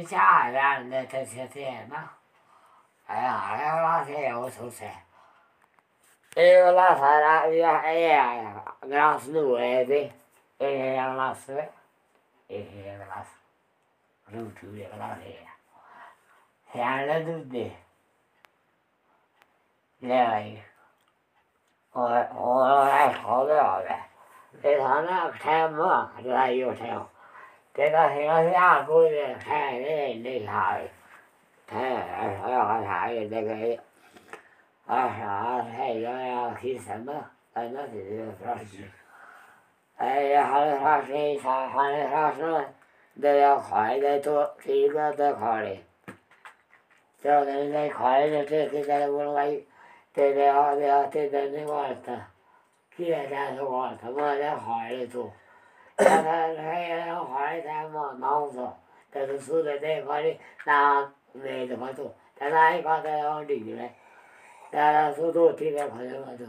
되지 않아. 내 대세세 막. 아야, 알아서요, 소세. 일어나서라, 이야, 이야, 그라스는 왜 돼? 일어나서, 일어나서. 그럼 두 일어나서 해. 해안해도돼 내가 이거. 오늘, 오늘, 오늘, 오늘. 이 사람, 태뭐, 그래, 이거 태워. จะได้เห็นร่างกูเนี่ยแค่นี้นี่หายแค่เราก็หายได้ไงอาหาให้เราคิดเสมอตอนนั้นถึงจะรักไอ้จักที่สามเขารักนู้นเดี๋ยวขยได้ตัวที่ก็ได้ขายเจ้าเนี่ยได้ขายเนี่ที่ที่ได้วุ่นวาต่เดียวเดียวที่ได้ไม่ว่าแต่ที่ได้ทุกวันทำไมได้ขายได้ตัว 他他他有花的，他有毛色，但是处在这块的，他没得法做；在那一块他有绿的，但是都天天跑着玩就。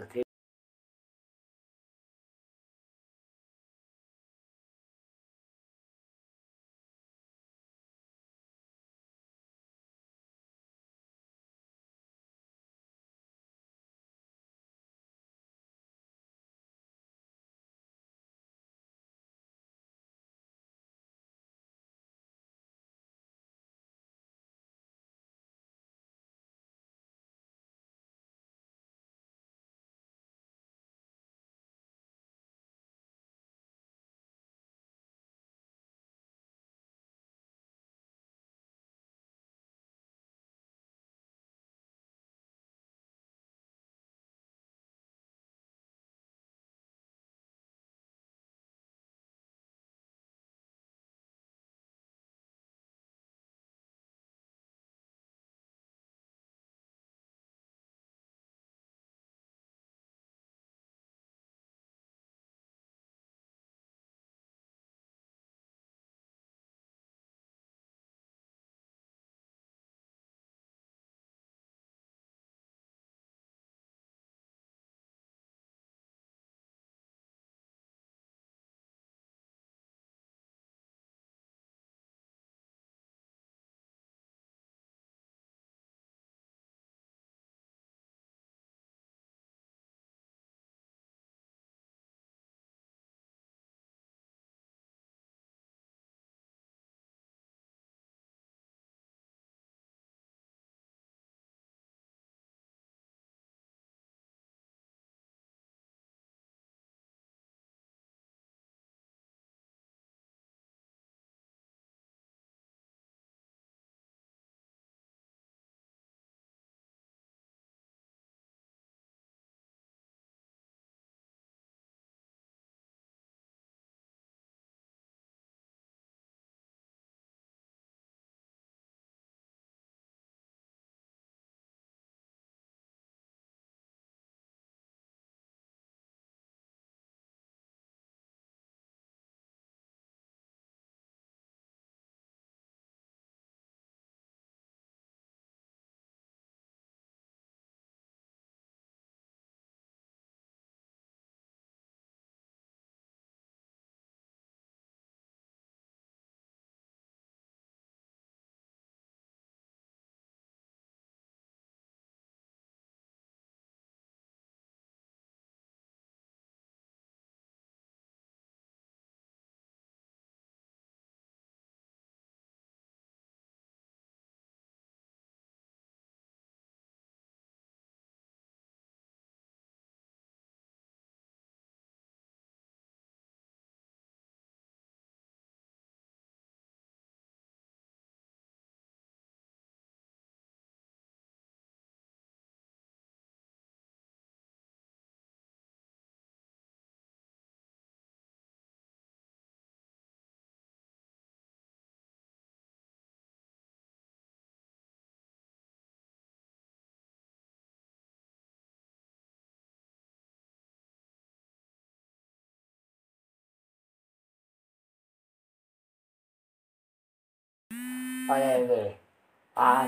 Ah,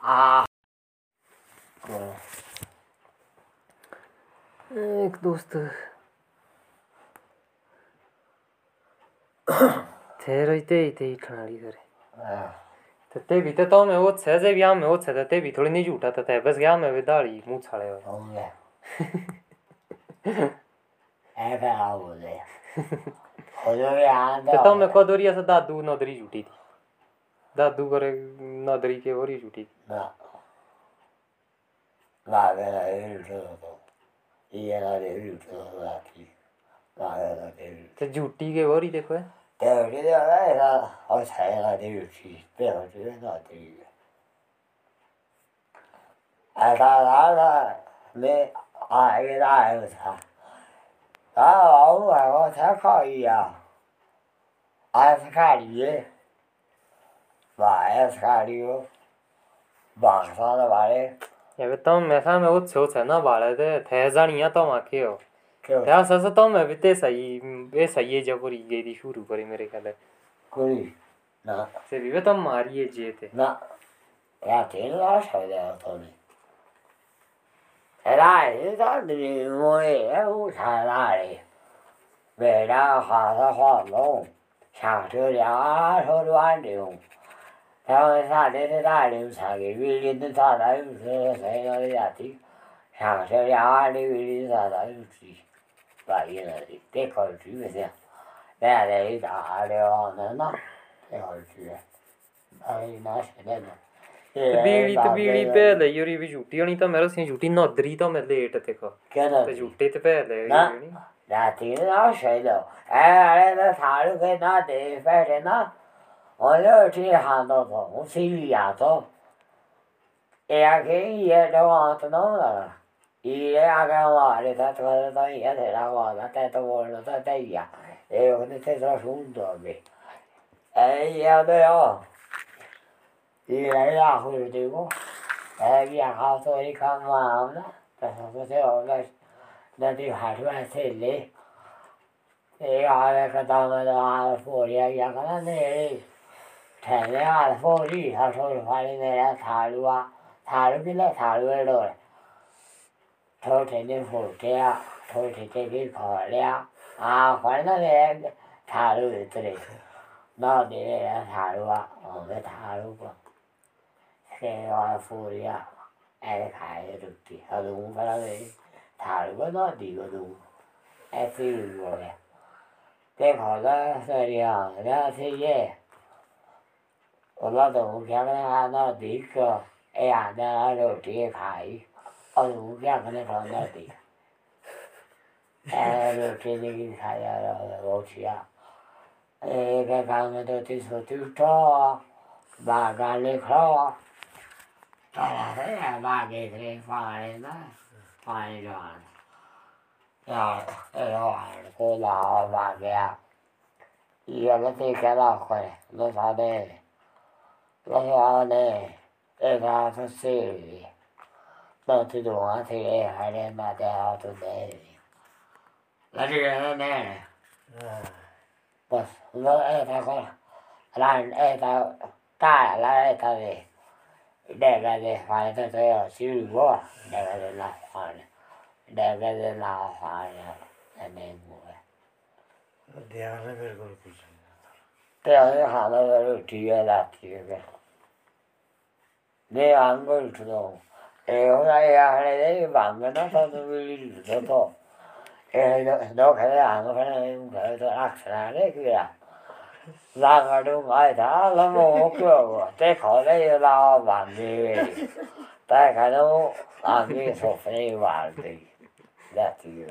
Ah. एक दोस्त। थे रहते ही थे ठंडी करे। ते भी तो मैं वो छह से भी आम मैं वो छह ते भी थोड़ी नहीं झूठा था बस गया मैं विदाड़ी मुँह छाले हो ऐसा आओ बोले तो मैं कदोरिया से दादू नदरी जुटी थी। दादू करे नदरी के और ही जुटी थी। लागे लागे तो। ये लागे लाती लागे लागे तो जुटी अच्छा, के और ही देखो है। तेरे लिए लागे ला और सारे लागे जुटी पे होती है। नदरी ऐसा लागा मैं आगे लाए था 啊，偶尔我才可以啊，安斯卡里，晚斯卡里，晚上的晚嘞。也不懂，没啥没我求成那晚嘞的，太早你也到嘛去哦。यार भी तो मैं भी ते सही ये सही है जब पूरी गई थी शुरू करी मेरे ख्याल। है कोई ना। से भी तो मारी है जे थे ना। रात है ना शायद यार तो नहीं 哎，你到内蒙古在那里，为了看那黄牛，上这里啊，上那里去。因为上这里那里去的，榆林的，上那里去的，新疆的也去。上这里啊，榆林的上那里去，北京的、内蒙古去的也。那那里大了，热闹，那好吃，那里在食多。तबीड़ी तबीड़ी पे ले योरी भी झूठी होनी तो मेरे से झूठी नौदरी तो मैं लेट देखो क्या तो झूठी तो पे ले ना राती ना शैलो ए अरे ना थारू के ना दे बैठे ना और उठी हां तो तो उसी लिया तो ए आगे ये तो आत ना लगा ये आगे वाले था तो तो ये तेरा वाला ते तो बोल तो ते या ए उन्हें तेरा सुन दो भी ए ये तो İyileri haklıydı bu. Eğer yakası yıkanmağımda tasarrufu olur. Nedir harfen sildi. İhale kadamada harfi oraya yakına değil. Kendi harfi oraya tasarrufu haline taruğa. Taruk ile taruğa olur. Çoğutenin fırçaya, çoğuteteki kolya. Ağaçlarına veren taruğa ütürür. 那别人谈了，我们谈了。Phi rồi cái họ đó rồi đi. À đó thế gì ở đó đúng cái nó nó đi cơ. Ai à nó rồi thì e ở đúng cái e cai. nó đi. Ai rồi thì đi khai rồi rồi thì à cái cái cái nó thì số thứ cho bà cái này khó đó là thế là ba cái thế phải đó. Phải rồi rồi. Rồi cô là ba cái giờ nó thì cái là khỏe. Nó ra đây nó ra đây cái ra nó xì. Nó thì đủ thì em hay đem mà đeo tụi đây là gì nó nè. Bớt nó em ta có là em ta ta là em ta về Devede fayda teo silvo, devede lahjana. Devede lahjana enemmuja. No tiedähän se verkolla kysyä. Tämä on ihan löytyy eläkkiä. Ne on kyllä Ei ole ihan ei vangana saatu viljeltä. Ei, no kyllä, kun se on kyllä, 나가 누가 다라 먹고 때 거래 나 만디 다가도 아기 소프니 말디 나티요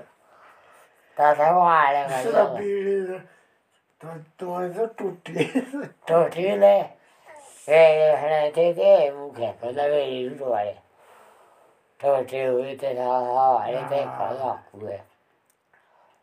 다다 와래 가지고 또또에서 뚜띠 뚜띠네 에 하나 되게 무게 그다음에 일로 와래 또 제우에 대해서 아래 대해서 그래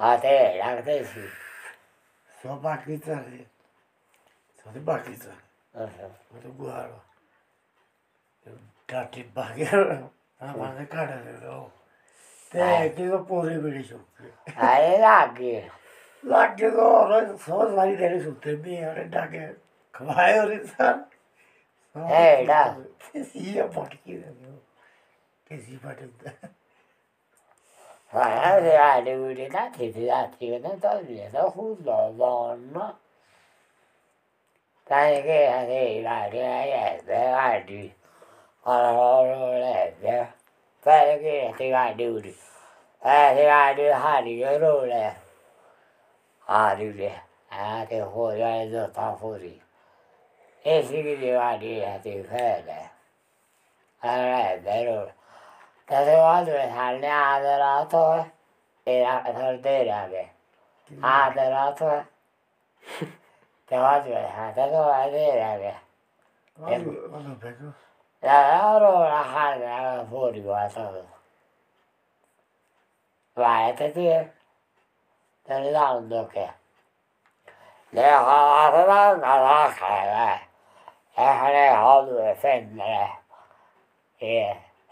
आते लागते सो बाकीचं आहे सो ते बाकीचं मग तो गुहाळ काठी बागेर माझं काढलेलो ते किलो पोरी बिडी सुटते आहे लागे लागे तो सहज माझी त्याने सुटते मी एवढे डाके खवाय सर हे डा ते सी पटकी ते सी पटकता Fare allurinati filati venatori da hullo donna. Tai che hai la riaiete aldi. Allora lette. gì, che ti vai duri. Eh ti vai duri hari io rule. gì le. Eh ti fuori hai dotta fuori. E si ti vai duri ti fede. Allora è vero. तदेवादुरे सामने आदरात हो थोडे रागे आदरात हो तेव्हाच वेळ हातात वाजे रागे रोडा हाडणार पोरी वाचवलं वाया तर ते तरी लावून डोक्या ليه عرضا نراك على إحنا هذا فين إيه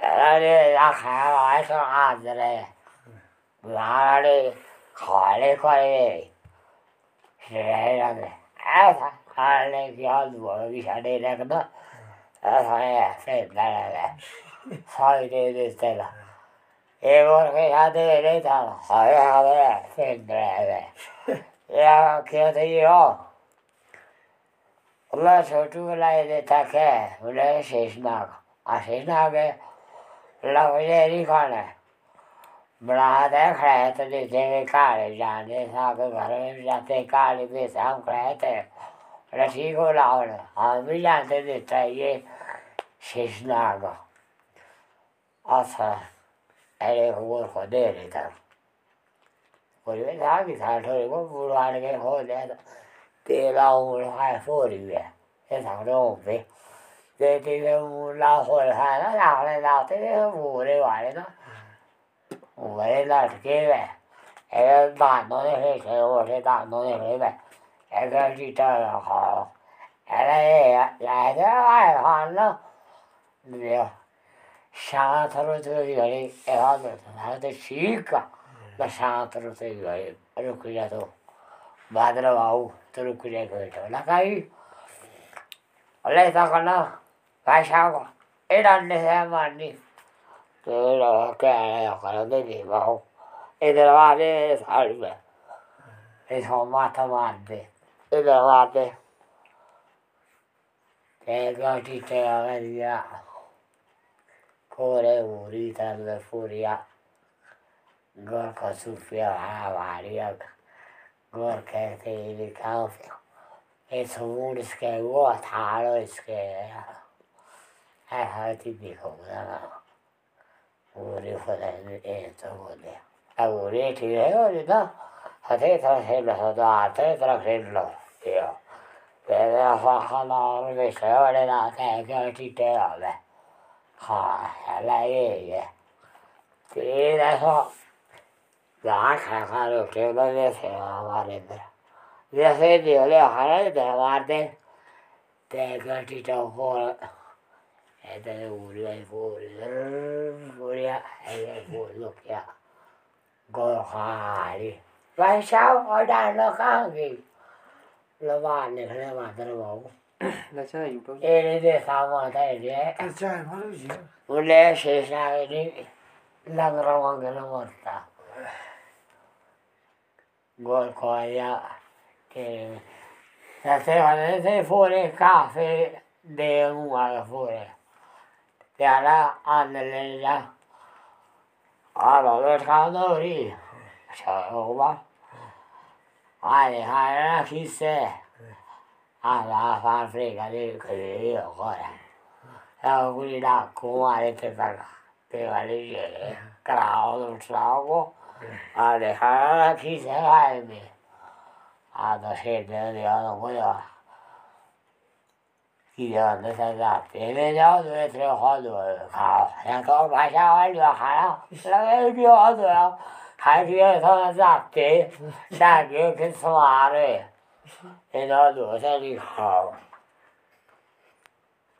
rồi đi ra khai ê thả ta ê để ta đâu nó đi kẻ đi để đi, là thôi nó có kẻ ê thì yêu sẽ thì đâu kẻ đi xem tôi kéo vào ê là thôi nó có kẻ cái ta hay đó Älä jakaa laita aattelee. Laari kaali kaali. Sellainen. Älä kaali jatkoa visadeille kada. Älä jää sen tällä. gì tietysti. Ei nói kehän teille täällä. Sai jää sen tällä. Ja kielti joo. Olla sotuu lähetetäkää. Love dairy कौन है? बनाते हैं, खड़े तो देते हैं काले जाने साहब घर में जाते काले बेसाम खड़े थे। रसी को लाओ हम हाँ, भी जाते देता है ये शेषनाग। अच्छा अरे, वो खो दे रहे कोई भी था कि था थोड़े को बुलवाने के हो जाए तो तेरा उड़ खाए फोरी है। ऐसा नहीं लोगों thì thì là hồi hà nó nào này nào thế cái vụ đây gọi đấy nó vụ đấy là cái này cái đàn nó này hay cái vụ cái đàn nó này hay vậy cái cái gì cho là họ cái này là thế ai họ nó nhiều sáng thâu tới rồi cái họ nó nó tới xí cả là sáng thâu tới rồi rồi cái gì đó bà đó vào tôi cứ để cái đó là cái lấy ra con nó भाषा को ये डालने से हमारी तो क्या करोगे नहीं बहू इधर वाले साड़ी में इसको माथा मार दे इधर वाले गोटी दिया पूरे पूरी तरह पूरिया गोरखो सूफिया भाड़िया गोरखे से लिखा इसके वो थाड़ो इसके Aha ti bi hau da laa, 的，哎，我的体力 fadani 了 tsugunia, aghuri ti yehori da, a tei tra hema sa daa, a tei tra hema lo, tio, be daa. ed è fuori, dai fuori, e le è fuori, occhia, golcari. facciamo ciao, guardalo canchi. Lo vanno, che le mandano poco. La c'hai un po'? E le due stavano a te, eh. C'hai, ma lui c'è? Vuole essere, sai, lì, la trovo anche la morta. Golcoia, che... Se te fuori il caffè, eh, devo andare fuori. Yana Anneliina aloittaa tori. Se on oma. Ainakin se. Alla Afrika liikkeli jokoja. Se on kuin nakkuu ainakin takana. Piväli kraunut lauku. Ainakin se haimi. Anto sinne oli ollut kujaa. 跟什么的？人家落下的好。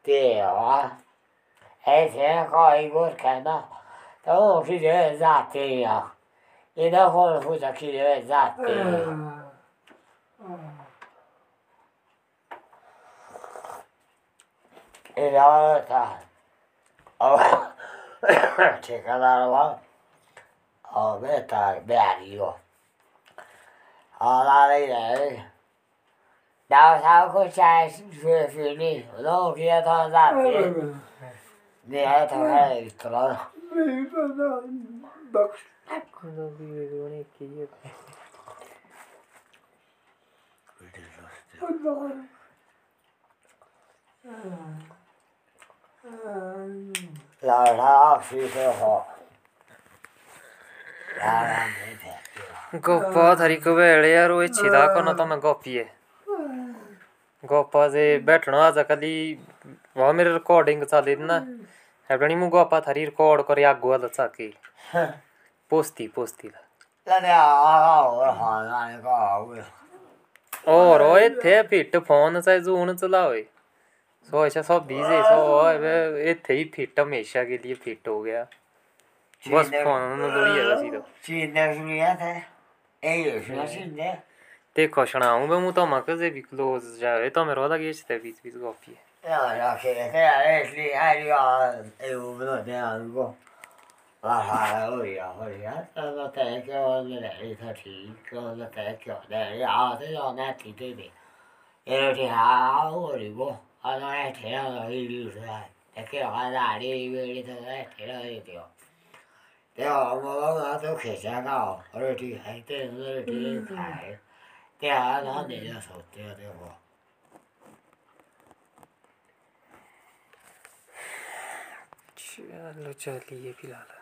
对啊，而且搞一个看到，等我去这咋的呀？人家后 it all the time. Oh, Chicago, oh, they're talking bad, you know. All I need 나사고자신주의주니 너기에 더 나비 네 더해 있더라 Thank you. लाढ़ा पीते हो यार छिदा को ना तो गोपिए गोपा से बैठना आज कली वहाँ मेरे रिकॉर्डिंग चाली ना हेबड़ी मु गोपा थारी रिकॉर्ड कर आगो वाला चाकी पोस्ती पोस्ती और ओए फिट फ़ोन से जून चलाओ सो अच्छा सौ बीस सो और ये थे ही फिट हमेशा के लिए फिट हो गया। बस फ़ोन थोड़ी ज़्यादा सी तो सीधा। सुनिया था? ए सुना सीधा ते खोशना हूँ मैं तो मक से भी क्लोज जावे तो मेरा वाला लगे से बीच बीच कॉफ़ी है। यार आखिर है यार इसलिए आ रिया ए वो बनाते हैं उनको ठीक અમારે ઠેર રહી ગયું સાહેબ તેથી અમારે આડી એવી એડી થતા ઠેર રહી ગયો તે અમારા તો ખેંચાતા ઓલરેડી ખાય તે ઓલરેડી ખાય તે આ ના દેજો સૌથી દેવો ચાલો ચાલીએ ફિલહાલ.